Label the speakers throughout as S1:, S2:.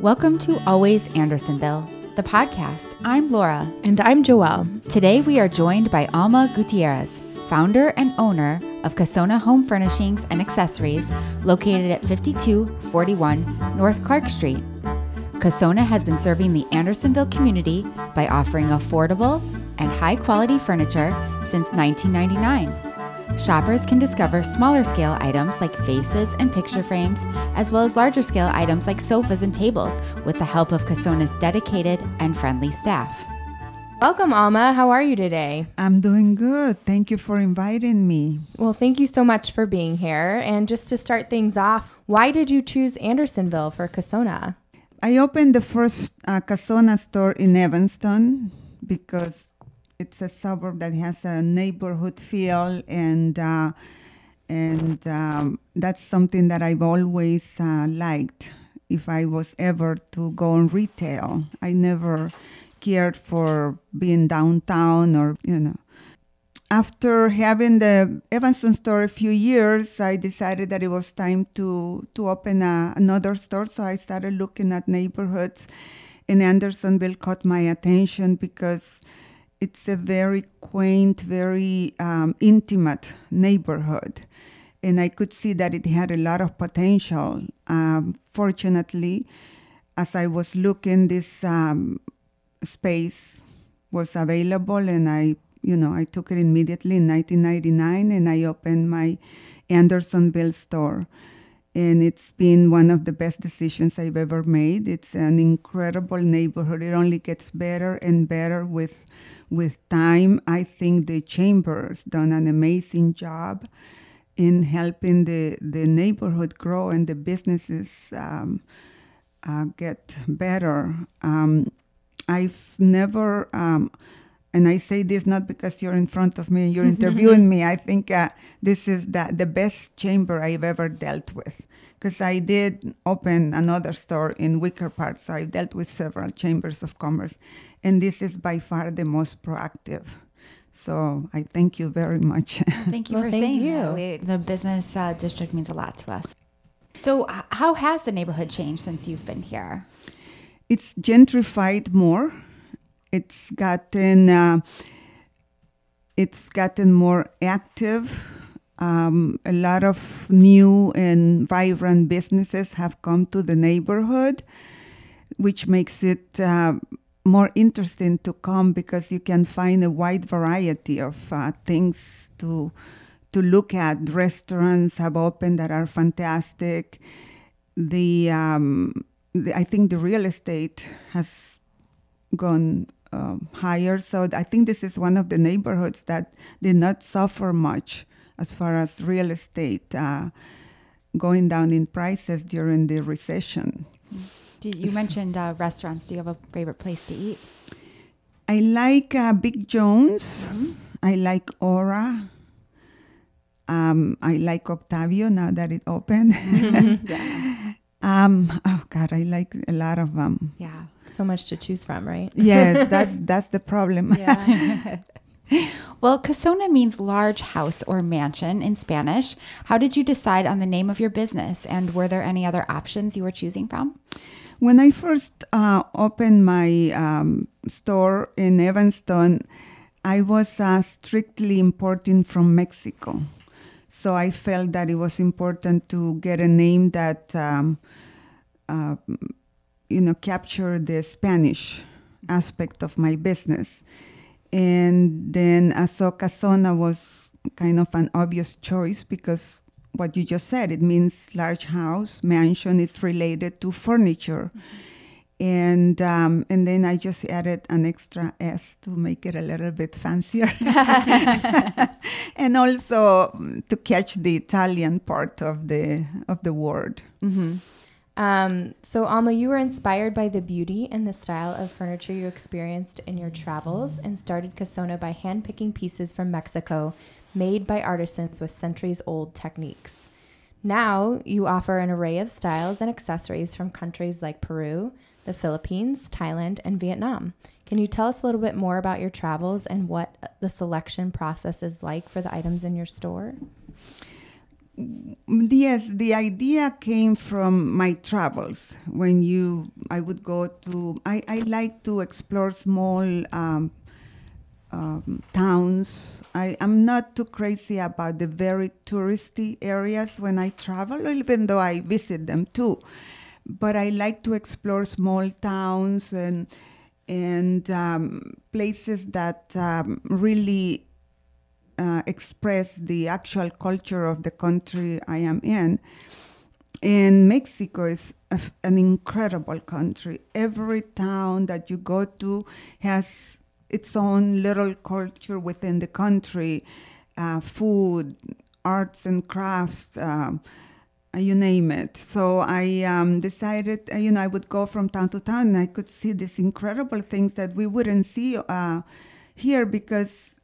S1: Welcome to Always Andersonville, the podcast. I'm Laura.
S2: And I'm Joelle.
S1: Today we are joined by Alma Gutierrez, founder and owner of Casona Home Furnishings and Accessories, located at 5241 North Clark Street. Casona has been serving the Andersonville community by offering affordable and high quality furniture since 1999. Shoppers can discover smaller scale items like vases and picture frames, as well as larger scale items like sofas and tables, with the help of Casona's dedicated and friendly staff.
S2: Welcome, Alma. How are you today?
S3: I'm doing good. Thank you for inviting me.
S2: Well, thank you so much for being here. And just to start things off, why did you choose Andersonville for Casona?
S3: I opened the first uh, Casona store in Evanston because it's a suburb that has a neighborhood feel and uh, and um, that's something that I've always uh, liked. If I was ever to go on retail, I never cared for being downtown or you know. After having the Evanston store a few years, I decided that it was time to to open a, another store. So I started looking at neighborhoods, and Andersonville caught my attention because it's a very quaint, very um, intimate neighborhood. And I could see that it had a lot of potential. Um, fortunately, as I was looking, this um, space was available, and I, you know, I took it immediately in 1999, and I opened my Andersonville store. And it's been one of the best decisions I've ever made. It's an incredible neighborhood. It only gets better and better with with time, I think the chamber's done an amazing job in helping the, the neighborhood grow and the businesses um, uh, get better. Um, I've never, um, and I say this not because you're in front of me, and you're interviewing me. I think uh, this is the, the best chamber I've ever dealt with because I did open another store in Wicker Park, so I've dealt with several chambers of commerce and this is by far the most proactive. So I thank you very much.
S1: Thank you well, for thank saying you. We, the business uh, district means a lot to us. So, h- how has the neighborhood changed since you've been here?
S3: It's gentrified more. It's gotten uh, it's gotten more active. Um, a lot of new and vibrant businesses have come to the neighborhood, which makes it uh, more interesting to come because you can find a wide variety of uh, things to to look at. Restaurants have opened that are fantastic. The, um, the I think the real estate has gone uh, higher. So I think this is one of the neighborhoods that did not suffer much as far as real estate uh, going down in prices during the recession.
S1: Did you mentioned uh, restaurants? Do you have a favorite place to eat?
S3: I like uh, Big Jones. Mm-hmm. I like Aura. Um, I like Octavio now that it opened. yeah. um, oh God, I like a lot of them.
S2: Yeah, so much to choose from, right?
S3: yes, that's that's the problem.
S1: Yeah. well, Casona means large house or mansion in Spanish. How did you decide on the name of your business, and were there any other options you were choosing from?
S3: When I first uh, opened my um, store in Evanston, I was uh, strictly importing from Mexico. So I felt that it was important to get a name that, um, uh, you know, capture the Spanish aspect of my business. And then Asoka Sona was kind of an obvious choice because what you just said. It means large house, mansion is related to furniture. Mm-hmm. And um, and then I just added an extra S to make it a little bit fancier, and also to catch the Italian part of the of the word.
S2: Mm-hmm. Um, so, Alma, you were inspired by the beauty and the style of furniture you experienced in your travels and started Casona by handpicking pieces from Mexico made by artisans with centuries old techniques. Now you offer an array of styles and accessories from countries like Peru, the Philippines, Thailand, and Vietnam. Can you tell us a little bit more about your travels and what the selection process is like for the items in your store?
S3: Yes, the idea came from my travels. When you, I would go to, I, I like to explore small um, um, towns. I, I'm not too crazy about the very touristy areas when I travel, even though I visit them too. But I like to explore small towns and and um, places that um, really uh, express the actual culture of the country I am in. And Mexico is an incredible country. Every town that you go to has its own little culture within the country uh, food, arts and crafts. Um, you name it. So I um, decided, uh, you know, I would go from town to town and I could see these incredible things that we wouldn't see uh, here because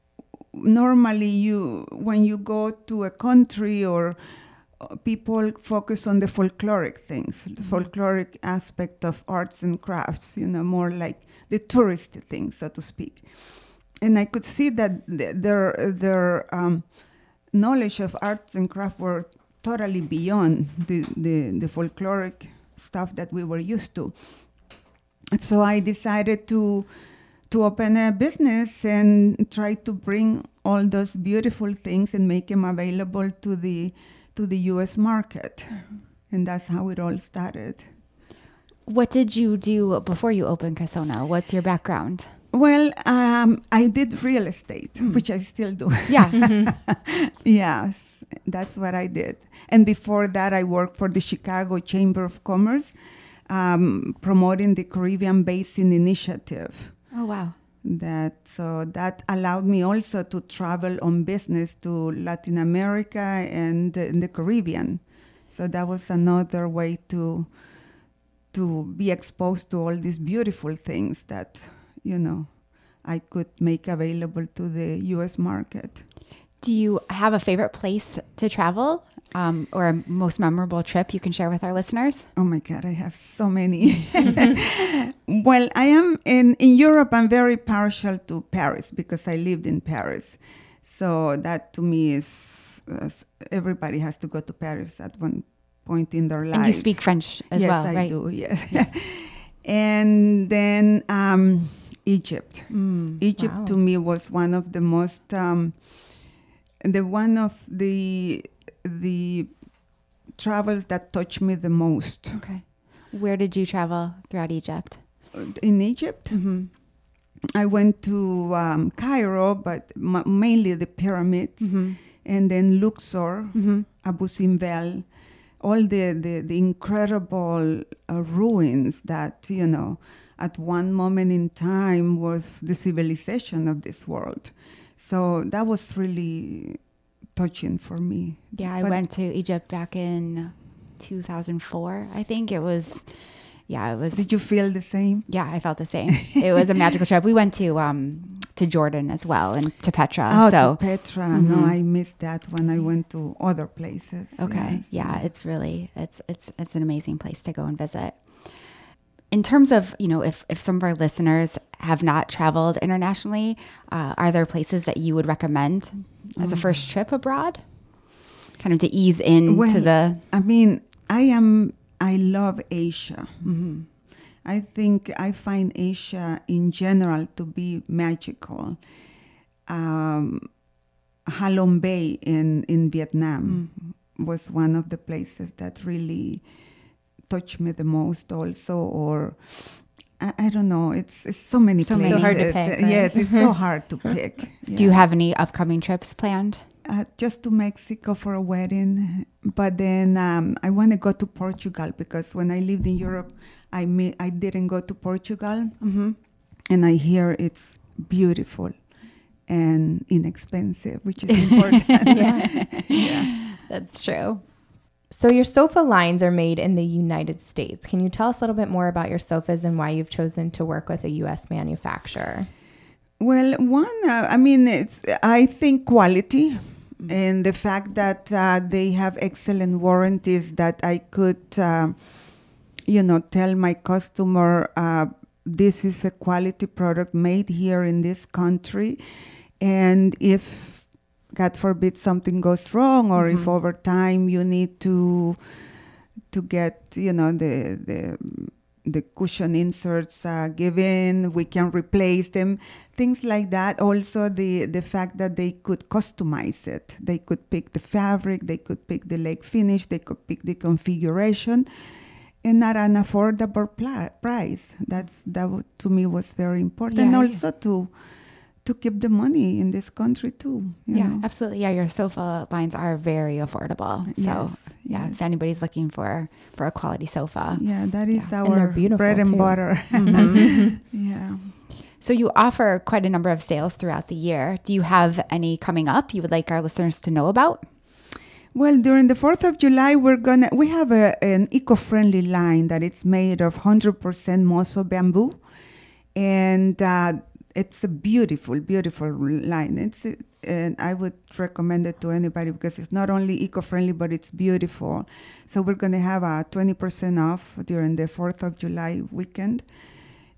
S3: normally you, when you go to a country or uh, people focus on the folkloric things, the mm-hmm. folkloric aspect of arts and crafts, you know, more like the touristy things, so to speak. And I could see that th- their their um, knowledge of arts and craft were totally beyond the, the, the folkloric stuff that we were used to. So I decided to to open a business and try to bring all those beautiful things and make them available to the to the U.S. market, mm-hmm. and that's how it all started.
S1: What did you do before you opened Casona? What's your background?
S3: Well, um, I did real estate, mm. which I still do.
S1: Yeah.
S3: yes, that's what I did. And before that, I worked for the Chicago Chamber of Commerce, um, promoting the Caribbean Basin Initiative.
S1: Oh, wow.
S3: That so that allowed me also to travel on business to Latin America and the Caribbean. So that was another way to to be exposed to all these beautiful things that, you know, I could make available to the US market.
S1: Do you have a favorite place to travel um, or a most memorable trip you can share with our listeners?
S3: Oh my God, I have so many. well, I am in, in Europe, I'm very partial to Paris because I lived in Paris. So that to me is uh, everybody has to go to Paris at one point in their life.
S1: And you speak French as
S3: yes,
S1: well,
S3: right?
S1: Yes,
S3: I do. Yeah. yeah. and then um, Egypt.
S1: Mm,
S3: Egypt
S1: wow.
S3: to me was one of the most, um, the one of the the travels that touched me the most.
S1: Okay. Where did you travel throughout Egypt?
S3: In Egypt.
S1: Mm-hmm.
S3: I went to um, Cairo, but m- mainly the pyramids,
S1: mm-hmm.
S3: and then Luxor,
S1: mm-hmm.
S3: Abu Simbel, all the, the, the incredible uh, ruins that, you know, at one moment in time was the civilization of this world. So that was really touching for me.
S1: Yeah, I but went to Egypt back in 2004. I think it was yeah, it was.
S3: Did you feel the same?
S1: Yeah, I felt the same. it was a magical trip. We went to um to Jordan as well and to Petra.
S3: Oh,
S1: so.
S3: to Petra. Mm-hmm. No, I missed that when I went to other places.
S1: Okay. Yes. Yeah, it's really it's it's it's an amazing place to go and visit. In terms of you know, if if some of our listeners have not traveled internationally, uh, are there places that you would recommend as a first trip abroad? Kind of to ease into well, the.
S3: I mean, I am I love Asia.
S1: Mm-hmm.
S3: I think I find Asia in general to be magical. Um, Halong Bay in, in Vietnam mm. was one of the places that really touched me the most, also. Or I, I don't know, it's, it's so many
S1: so
S3: places.
S1: So hard to pick.
S3: Right? Yes, it's so hard to pick.
S1: Yeah. Do you have any upcoming trips planned?
S3: uh, just to Mexico for a wedding, but then um, I want to go to Portugal because when I lived in Europe, I me- I didn't go to Portugal,
S1: mm-hmm.
S3: and I hear it's beautiful and inexpensive, which is important.
S1: yeah. yeah, that's true.
S2: So your sofa lines are made in the United States. Can you tell us a little bit more about your sofas and why you've chosen to work with a U.S. manufacturer?
S3: Well, one, uh, I mean, it's I think quality Mm-hmm. And the fact that uh, they have excellent warranties that I could, uh, you know, tell my customer uh, this is a quality product made here in this country. And if God forbid something goes wrong, or if
S1: Mhm.
S3: over time you need to to get you know the the the cushion inserts uh, given, we can replace them, things like that. Also, the the fact that they could customize it, they could pick the fabric, they could pick the leg finish, they could pick the configuration, and at an affordable pla- price. That's that w- to me was very important.
S1: Yeah, yeah.
S3: also to to keep the money in this country too.
S1: Yeah,
S3: know?
S1: absolutely. Yeah, your sofa lines are very affordable. So
S3: Yes,
S1: yeah,
S3: yes.
S1: if anybody's looking for for a quality sofa.
S3: Yeah, that is
S2: they're
S3: our bread and
S2: too.
S3: butter.
S1: Mhm.
S3: yeah.
S1: So you offer quite a number of sales throughout the year. Do you have any coming up you would like our listeners to know about?
S3: Well, during the Fourth of July, we're gonna we have a, an eco-friendly line that it's made of hundred percent moso bamboo, and uh, it's a beautiful, beautiful line. It's uh, and I would recommend it to anybody because it's not only eco-friendly but it's beautiful. So we're gonna have a twenty percent off during the Fourth of July weekend,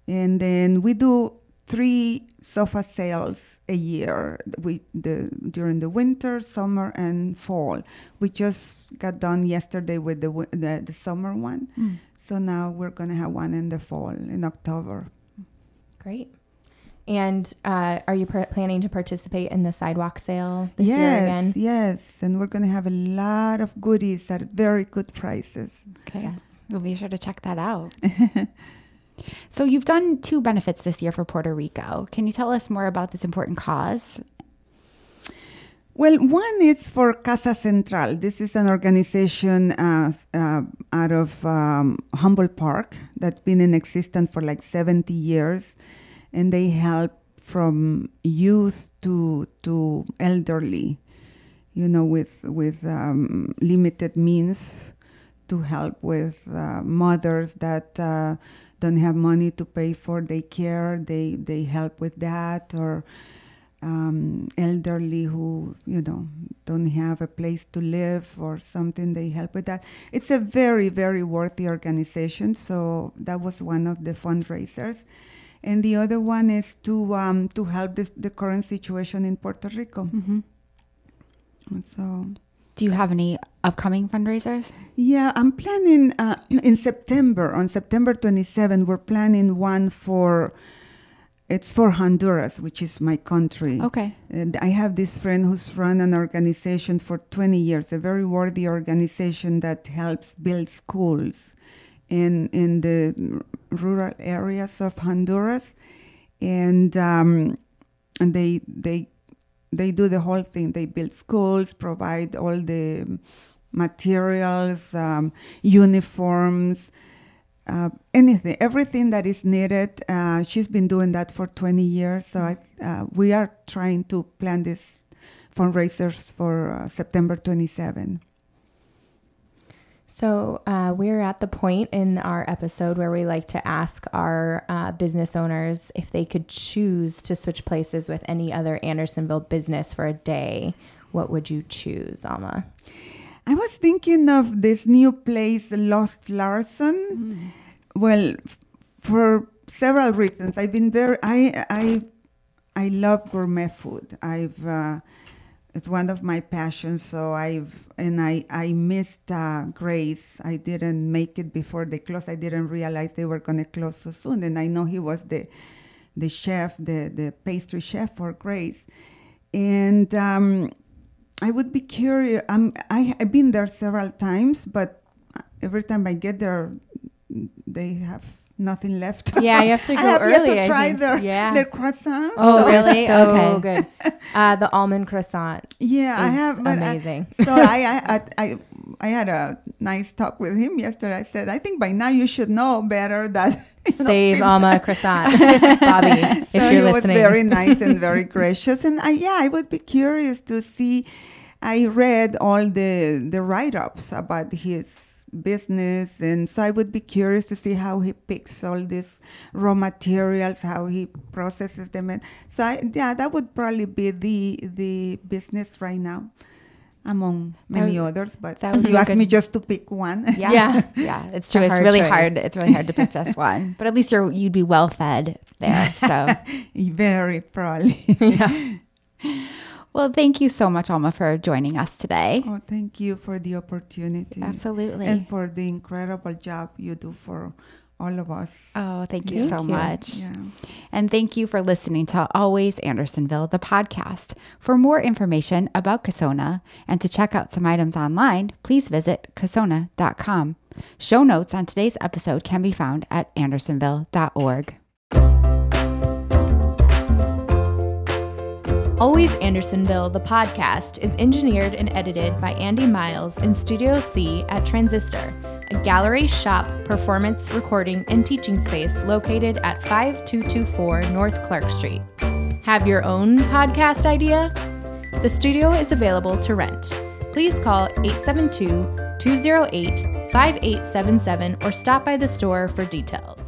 S3: and then we do three sofa sales a year. We the during the winter, summer, and fall. We just got done yesterday with the the, the summer one, mm. so now we're gonna have one in the fall in October.
S2: Great. And uh, are you pr- planning to participate in the sidewalk sale this
S3: yes,
S2: year again?
S3: yes, yes. and we're gonna have a lot of goodies at very good prices.
S1: Okay.
S2: Yes.
S1: We'll be sure to check that out. so you've done two benefits this year for Puerto Rico. Can you tell us more about this important cause?
S3: Well, one is for Casa Central. This is an organization uh, uh, out of um, Humboldt Park that's been in existence for like 70 years, and they help from youth to to elderly, you know, with with um, limited means, to help with uh, mothers that uh, don't have money to pay for daycare. They they help with that or um, elderly who you know don't have a place to live or something they help with that. It's a very very worthy organization. So that was one of the fundraisers and the other one is to um, to help this, the current situation in Puerto Rico
S1: Mm-hmm.
S3: so
S1: Do you have any upcoming fundraisers?
S3: yeah I'm planning uh, in September on September 27 we're planning one for it's for Honduras which is my country
S1: Okay.
S3: And I have this friend who's run an organization for 20 years, a very worthy organization that helps build schools in in the rural areas of Honduras, and um, and they they they do the whole thing. They build schools, provide all the materials, um, uniforms, uh, anything, everything that is needed. Uh, she's been doing that for 20 years. So I, uh, we are trying to plan this fundraisers for uh, September 27.
S2: So uh, we're at the point in our episode where we like to ask our uh, business owners if they could choose to switch places with any other Andersonville business for a day. What would you choose, Alma?
S3: I was thinking of this new place, Lost Larson. Well, f- for several reasons. I've been very, I, I, I love gourmet food. I've, uh, it's one of my passions. So I've, and I, I missed uh, Grace. I didn't make it before they closed. I didn't realize they were going to close so soon. And I know he was the, the chef, the, the pastry chef for Grace. And um, I would be curious. Um, I, I've been there several times, but every time I get there, they have nothing left.
S2: Yeah, you have to
S3: I
S2: go
S3: have
S2: early.
S3: yet
S2: I
S3: to try their,
S2: yeah.
S3: their croissants.
S2: oh,
S3: so-
S1: really?
S2: So
S1: Okay.
S2: good. Uh, the almond croissant
S3: Yeah, I have. I-
S2: amazing.
S3: so I, I, I, I, I had a nice talk with him yesterday. I said, I think by now you should know better that
S2: Save Alma croissant, Bobby, if
S3: so
S2: you're
S3: he
S2: listening.
S3: was very nice and very gracious. And I, yeah, I would be curious to see. I read all the the write ups about his business, and so I would be curious to see how he picks all these raw materials, how he processes them, and so I, yeah, that would probably be the the business right now. Among many
S1: would-
S3: others, but
S1: that would be
S3: you asked
S1: good-
S3: me just to pick one.
S1: Yeah.
S2: Yeah.
S1: Yeah. It's
S2: It's
S1: true. It's
S2: hard
S1: really
S2: choice.
S1: hard. It's really hard to pick just one. But at least you're you'd be well fed there. So
S3: Very probably.
S2: yeah.
S1: Well, thank you so much, Alma, for joining us today.
S3: Oh, thank you for the opportunity.
S1: Absolutely.
S3: And for the incredible job you do for all of us.
S1: Oh, thank you
S2: Thank
S1: so
S2: you.
S1: much.
S3: Yeah.
S1: And thank you for listening to Always Andersonville, the podcast. For more information about Casona and to check out some items online, please visit casona.com. Show notes on today's episode can be found at andersonville.org.
S2: Always Andersonville, the podcast, is engineered and edited by Andy Miles in Studio C at Transistor, a gallery, shop, performance, recording, and teaching space located at 5224 North Clark Street. Have your own podcast idea? The studio is available to rent. Please call 872 208 5877 or stop by the store for details.